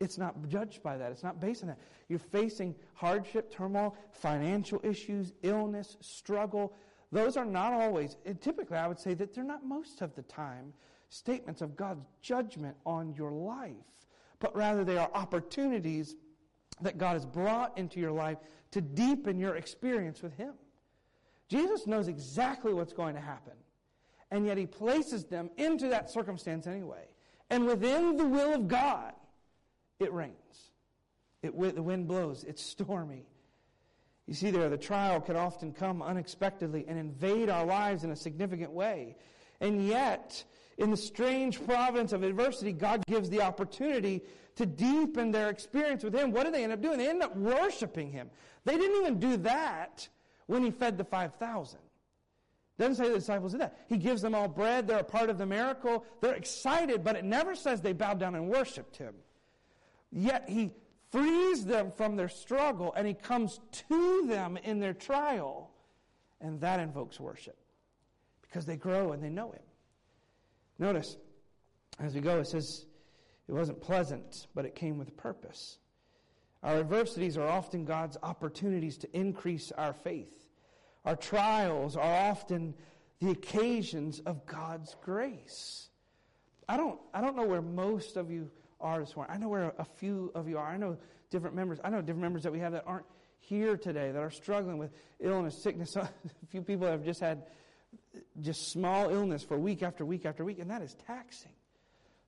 A: It's not judged by that. It's not based on that. You're facing hardship, turmoil, financial issues, illness, struggle. Those are not always, typically, I would say that they're not most of the time statements of God's judgment on your life, but rather they are opportunities that God has brought into your life to deepen your experience with Him. Jesus knows exactly what's going to happen, and yet He places them into that circumstance anyway. And within the will of God, it rains. It, the wind blows. It's stormy. You see, there, the trial can often come unexpectedly and invade our lives in a significant way. And yet, in the strange providence of adversity, God gives the opportunity to deepen their experience with Him. What do they end up doing? They end up worshiping Him. They didn't even do that when He fed the 5,000. Doesn't say the disciples did that. He gives them all bread. They're a part of the miracle. They're excited, but it never says they bowed down and worshiped Him. Yet He frees them from their struggle, and He comes to them in their trial. And that invokes worship because they grow and they know Him. Notice, as we go, it says, it wasn't pleasant, but it came with purpose. Our adversities are often God's opportunities to increase our faith. Our trials are often the occasions of God's grace. I don't, I don't know where most of you are this morning. I know where a few of you are. I know different members. I know different members that we have that aren't here today, that are struggling with illness, sickness. a few people have just had just small illness for week after week after week, and that is taxing.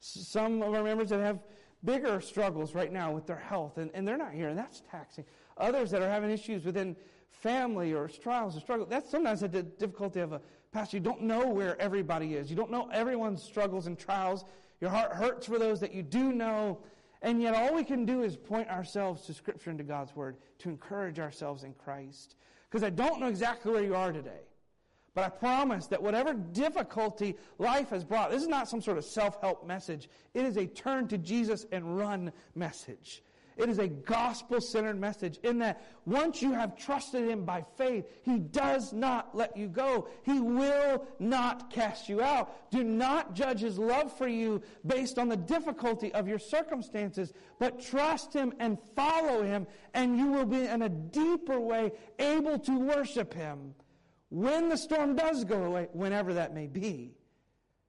A: Some of our members that have bigger struggles right now with their health, and, and they're not here, and that's taxing. Others that are having issues within family or trials or struggle, that's sometimes the difficulty of a pastor. You don't know where everybody is. You don't know everyone's struggles and trials. Your heart hurts for those that you do know. And yet, all we can do is point ourselves to Scripture and to God's Word to encourage ourselves in Christ. Because I don't know exactly where you are today. But I promise that whatever difficulty life has brought, this is not some sort of self help message. It is a turn to Jesus and run message. It is a gospel centered message in that once you have trusted Him by faith, He does not let you go. He will not cast you out. Do not judge His love for you based on the difficulty of your circumstances, but trust Him and follow Him, and you will be in a deeper way able to worship Him when the storm does go away, whenever that may be.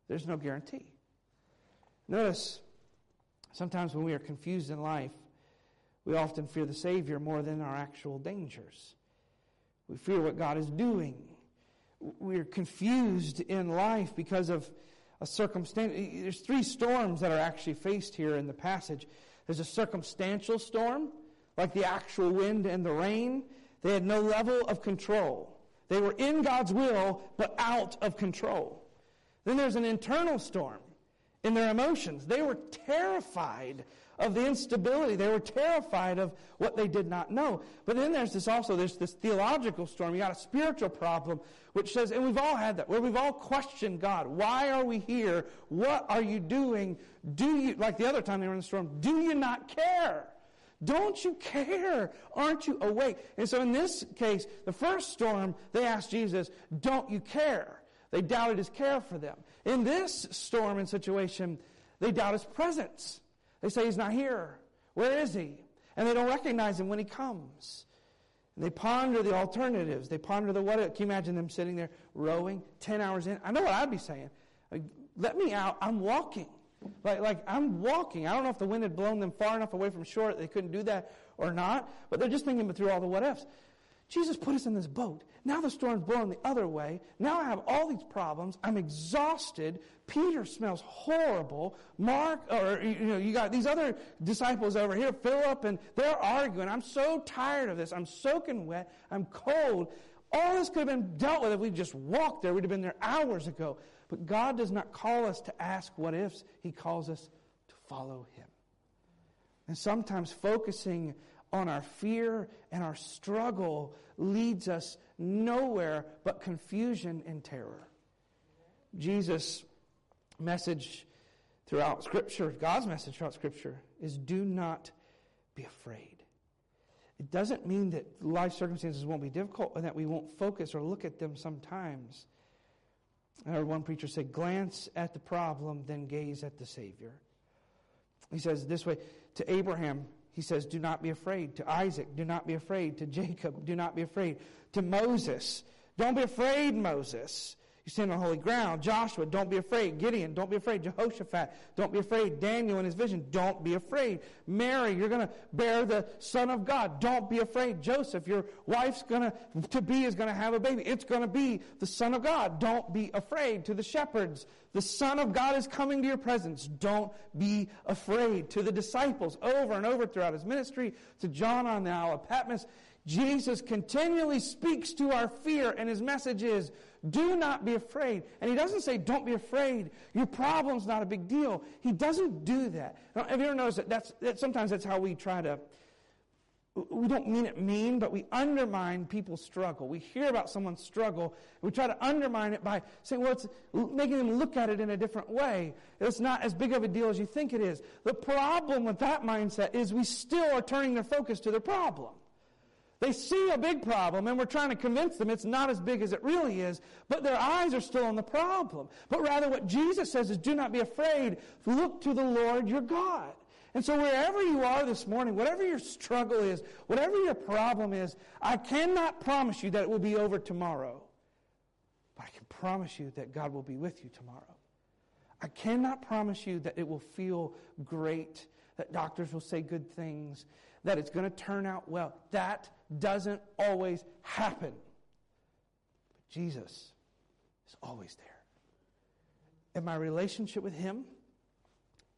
A: There's no guarantee. Notice, sometimes when we are confused in life, We often fear the Savior more than our actual dangers. We fear what God is doing. We're confused in life because of a circumstance. There's three storms that are actually faced here in the passage. There's a circumstantial storm, like the actual wind and the rain. They had no level of control. They were in God's will, but out of control. Then there's an internal storm in their emotions. They were terrified of the instability. They were terrified of what they did not know. But then there's this also, there's this theological storm. You got a spiritual problem, which says, and we've all had that, where we've all questioned God. Why are we here? What are you doing? Do you, like the other time they were in the storm, do you not care? Don't you care? Aren't you awake? And so in this case, the first storm, they asked Jesus, Don't you care? They doubted his care for them. In this storm and situation, they doubt his presence. They say he's not here. Where is he? And they don't recognize him when he comes. And they ponder the alternatives. They ponder the what. Can you imagine them sitting there rowing 10 hours in? I know what I'd be saying. Like, Let me out. I'm walking. Like, like I'm walking. I don't know if the wind had blown them far enough away from shore that they couldn't do that or not, but they're just thinking through all the what ifs. Jesus put us in this boat. Now the storm's blowing the other way. Now I have all these problems. I'm exhausted. Peter smells horrible. Mark, or you know, you got these other disciples over here, Philip, and they're arguing. I'm so tired of this. I'm soaking wet. I'm cold. All this could have been dealt with if we just walked there. We'd have been there hours ago. But God does not call us to ask what ifs. He calls us to follow Him. And sometimes focusing on our fear and our struggle leads us nowhere but confusion and terror. Jesus' message throughout Scripture, God's message throughout Scripture, is do not be afraid. It doesn't mean that life circumstances won't be difficult and that we won't focus or look at them sometimes. I heard one preacher say, glance at the problem, then gaze at the Savior. He says this way to Abraham, he says, Do not be afraid. To Isaac, do not be afraid. To Jacob, do not be afraid. To Moses, don't be afraid, Moses. You stand on holy ground. Joshua, don't be afraid. Gideon, don't be afraid. Jehoshaphat, don't be afraid. Daniel in his vision, don't be afraid. Mary, you're going to bear the Son of God. Don't be afraid. Joseph, your wife's going to, be is going to have a baby. It's going to be the Son of God. Don't be afraid. To the shepherds, the Son of God is coming to your presence. Don't be afraid. To the disciples, over and over throughout his ministry, to John on the Isle of Patmos, Jesus continually speaks to our fear, and his message is, do not be afraid. And he doesn't say, don't be afraid. Your problem's not a big deal. He doesn't do that. Now, have you ever noticed that, that's, that sometimes that's how we try to, we don't mean it mean, but we undermine people's struggle. We hear about someone's struggle. We try to undermine it by saying, well, it's making them look at it in a different way. It's not as big of a deal as you think it is. The problem with that mindset is we still are turning their focus to their problem. They see a big problem and we're trying to convince them it's not as big as it really is, but their eyes are still on the problem. But rather what Jesus says is do not be afraid. Look to the Lord your God. And so wherever you are this morning, whatever your struggle is, whatever your problem is, I cannot promise you that it will be over tomorrow. But I can promise you that God will be with you tomorrow. I cannot promise you that it will feel great, that doctors will say good things, that it's going to turn out well. That doesn't always happen. But Jesus is always there. And my relationship with Him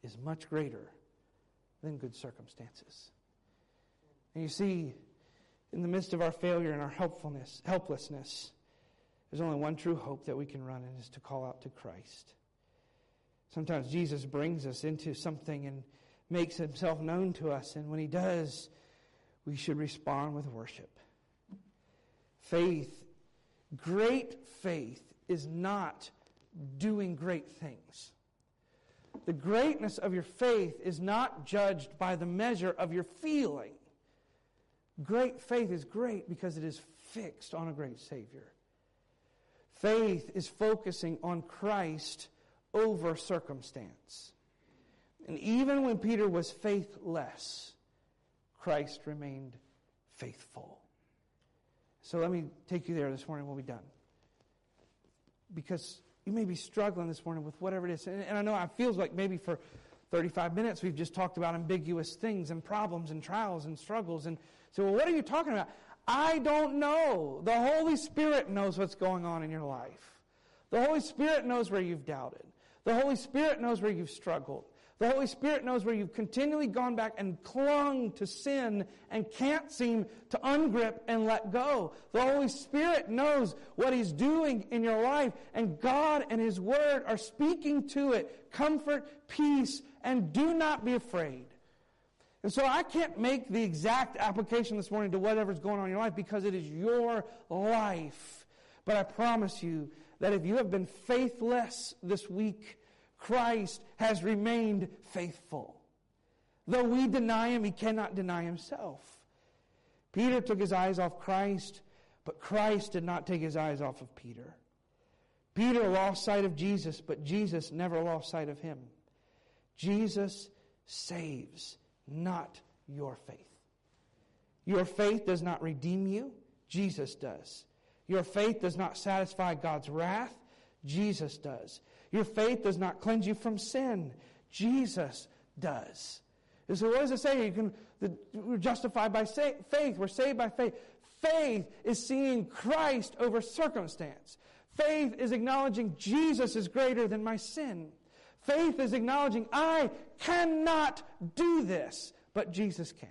A: is much greater than good circumstances. And you see, in the midst of our failure and our helpfulness, helplessness, there's only one true hope that we can run, and is to call out to Christ. Sometimes Jesus brings us into something and makes himself known to us, and when he does, we should respond with worship. Faith, great faith, is not doing great things. The greatness of your faith is not judged by the measure of your feeling. Great faith is great because it is fixed on a great Savior. Faith is focusing on Christ over circumstance. And even when Peter was faithless, Christ remained faithful. So let me take you there this morning. We'll be done. Because you may be struggling this morning with whatever it is. And, and I know it feels like maybe for 35 minutes, we've just talked about ambiguous things and problems and trials and struggles. And so, well, what are you talking about? I don't know. The Holy Spirit knows what's going on in your life. The Holy Spirit knows where you've doubted. The Holy Spirit knows where you've struggled. The Holy Spirit knows where you've continually gone back and clung to sin and can't seem to ungrip and let go. The Holy Spirit knows what He's doing in your life, and God and His Word are speaking to it. Comfort, peace, and do not be afraid. And so I can't make the exact application this morning to whatever's going on in your life because it is your life. But I promise you that if you have been faithless this week, Christ has remained faithful. Though we deny him, he cannot deny himself. Peter took his eyes off Christ, but Christ did not take his eyes off of Peter. Peter lost sight of Jesus, but Jesus never lost sight of him. Jesus saves, not your faith. Your faith does not redeem you, Jesus does. Your faith does not satisfy God's wrath, Jesus does. Your faith does not cleanse you from sin. Jesus does. And so what does it say? You can, the, we're justified by faith. We're saved by faith. Faith is seeing Christ over circumstance. Faith is acknowledging Jesus is greater than my sin. Faith is acknowledging I cannot do this, but Jesus can.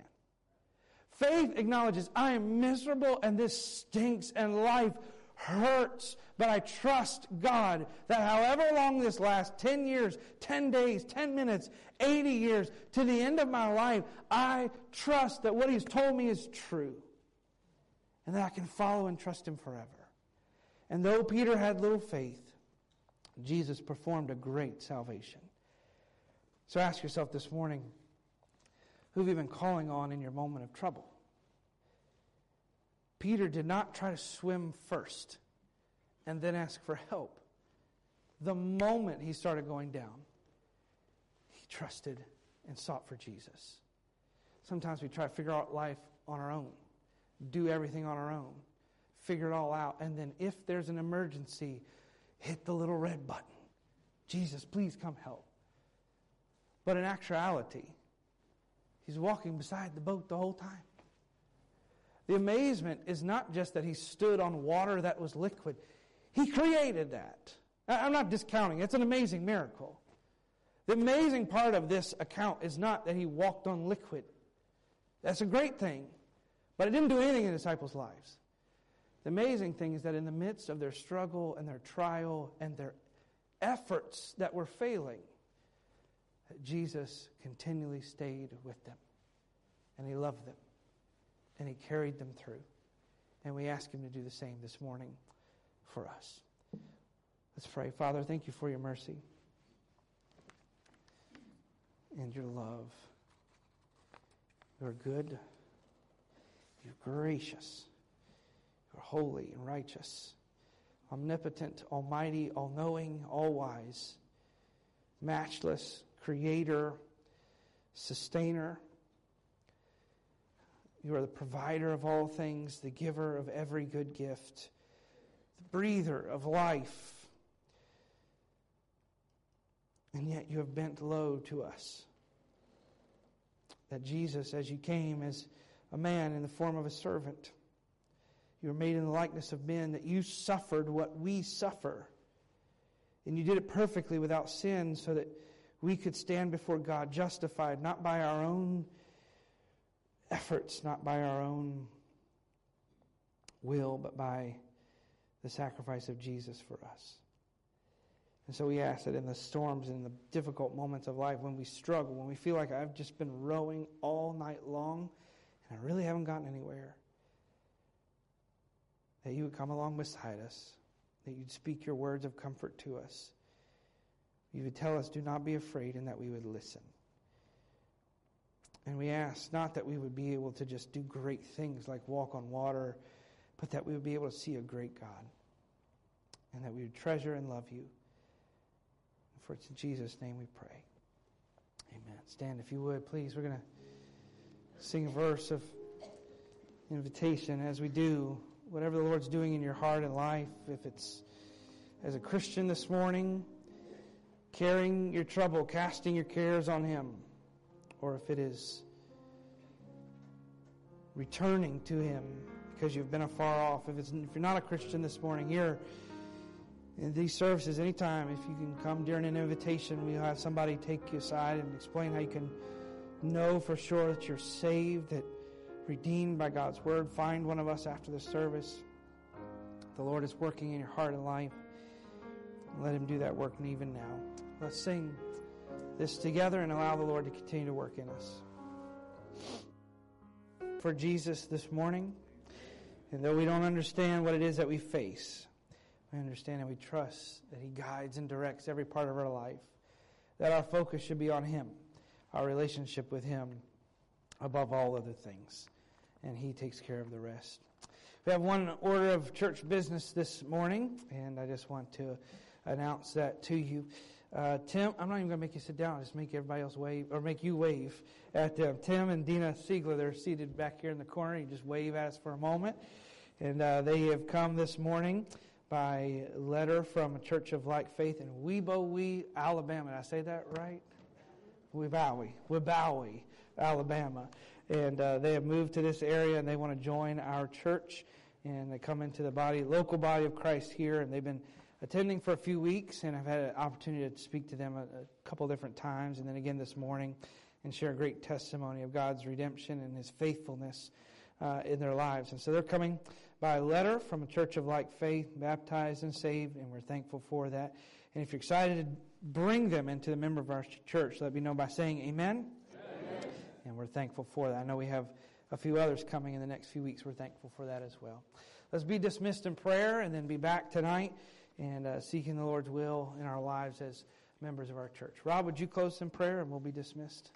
A: Faith acknowledges I am miserable and this stinks and life hurts, but I trust God that however long this lasts 10 years, 10 days, 10 minutes, 80 years, to the end of my life, I trust that what He's told me is true and that I can follow and trust Him forever. And though Peter had little faith, Jesus performed a great salvation. So ask yourself this morning who have you been calling on in your moment of trouble? Peter did not try to swim first and then ask for help. The moment he started going down, he trusted and sought for Jesus. Sometimes we try to figure out life on our own, do everything on our own, figure it all out, and then if there's an emergency, hit the little red button. Jesus, please come help. But in actuality, he's walking beside the boat the whole time. The amazement is not just that he stood on water that was liquid, he created that. I'm not discounting, it's an amazing miracle. The amazing part of this account is not that he walked on liquid. That's a great thing, but it didn't do anything in the disciples' lives. The amazing thing is that in the midst of their struggle and their trial and their efforts that were failing, Jesus continually stayed with them. And he loved them. And he carried them through. And we ask him to do the same this morning for us. Let's pray. Father, thank you for your mercy and your love. You're good. You're gracious. You're holy and righteous, omnipotent, almighty, all knowing, all wise, matchless, creator, sustainer. You are the provider of all things, the giver of every good gift the breather of life. And yet you have bent low to us. That Jesus, as you came as a man in the form of a servant, you were made in the likeness of men, that you suffered what we suffer. And you did it perfectly without sin so that we could stand before God justified, not by our own efforts, not by our own will, but by the sacrifice of Jesus for us. And so we ask that in the storms and the difficult moments of life, when we struggle, when we feel like I've just been rowing all night long and I really haven't gotten anywhere, that you would come along beside us, that you'd speak your words of comfort to us. You would tell us, do not be afraid, and that we would listen. And we ask not that we would be able to just do great things like walk on water but that we would be able to see a great God and that we would treasure and love you. For it's in Jesus' name we pray. Amen. Stand if you would, please. We're going to sing a verse of invitation as we do whatever the Lord's doing in your heart and life, if it's as a Christian this morning, carrying your trouble, casting your cares on Him, or if it is returning to Him because you've been afar off. If, it's, if you're not a Christian this morning, here in these services, anytime, if you can come during an invitation, we'll have somebody take you aside and explain how you can know for sure that you're saved, that redeemed by God's word. Find one of us after the service. The Lord is working in your heart and life. Let Him do that work and even now. Let's sing this together and allow the Lord to continue to work in us. For Jesus this morning, and though we don't understand what it is that we face, we understand and we trust that He guides and directs every part of our life, that our focus should be on Him, our relationship with Him above all other things, and He takes care of the rest. We have one order of church business this morning, and I just want to announce that to you. Uh, Tim, I'm not even going to make you sit down. Just make everybody else wave, or make you wave at them. Tim and Dina Siegler, they're seated back here in the corner. You just wave at us for a moment. And uh, they have come this morning by letter from a church of like faith in Webowie, Alabama. Did I say that right? Webowie, Webowie, Alabama. And uh, they have moved to this area and they want to join our church. And they come into the body, local body of Christ here, and they've been attending for a few weeks, and I've had an opportunity to speak to them a, a couple different times, and then again this morning, and share a great testimony of God's redemption and His faithfulness uh, in their lives. And so they're coming by letter from a church of like faith, baptized and saved, and we're thankful for that. And if you're excited to bring them into the member of our church, let me know by saying amen. amen. And we're thankful for that. I know we have a few others coming in the next few weeks. We're thankful for that as well. Let's be dismissed in prayer and then be back tonight and uh, seeking the Lord's will in our lives as members of our church. Rob, would you close in prayer and we'll be dismissed?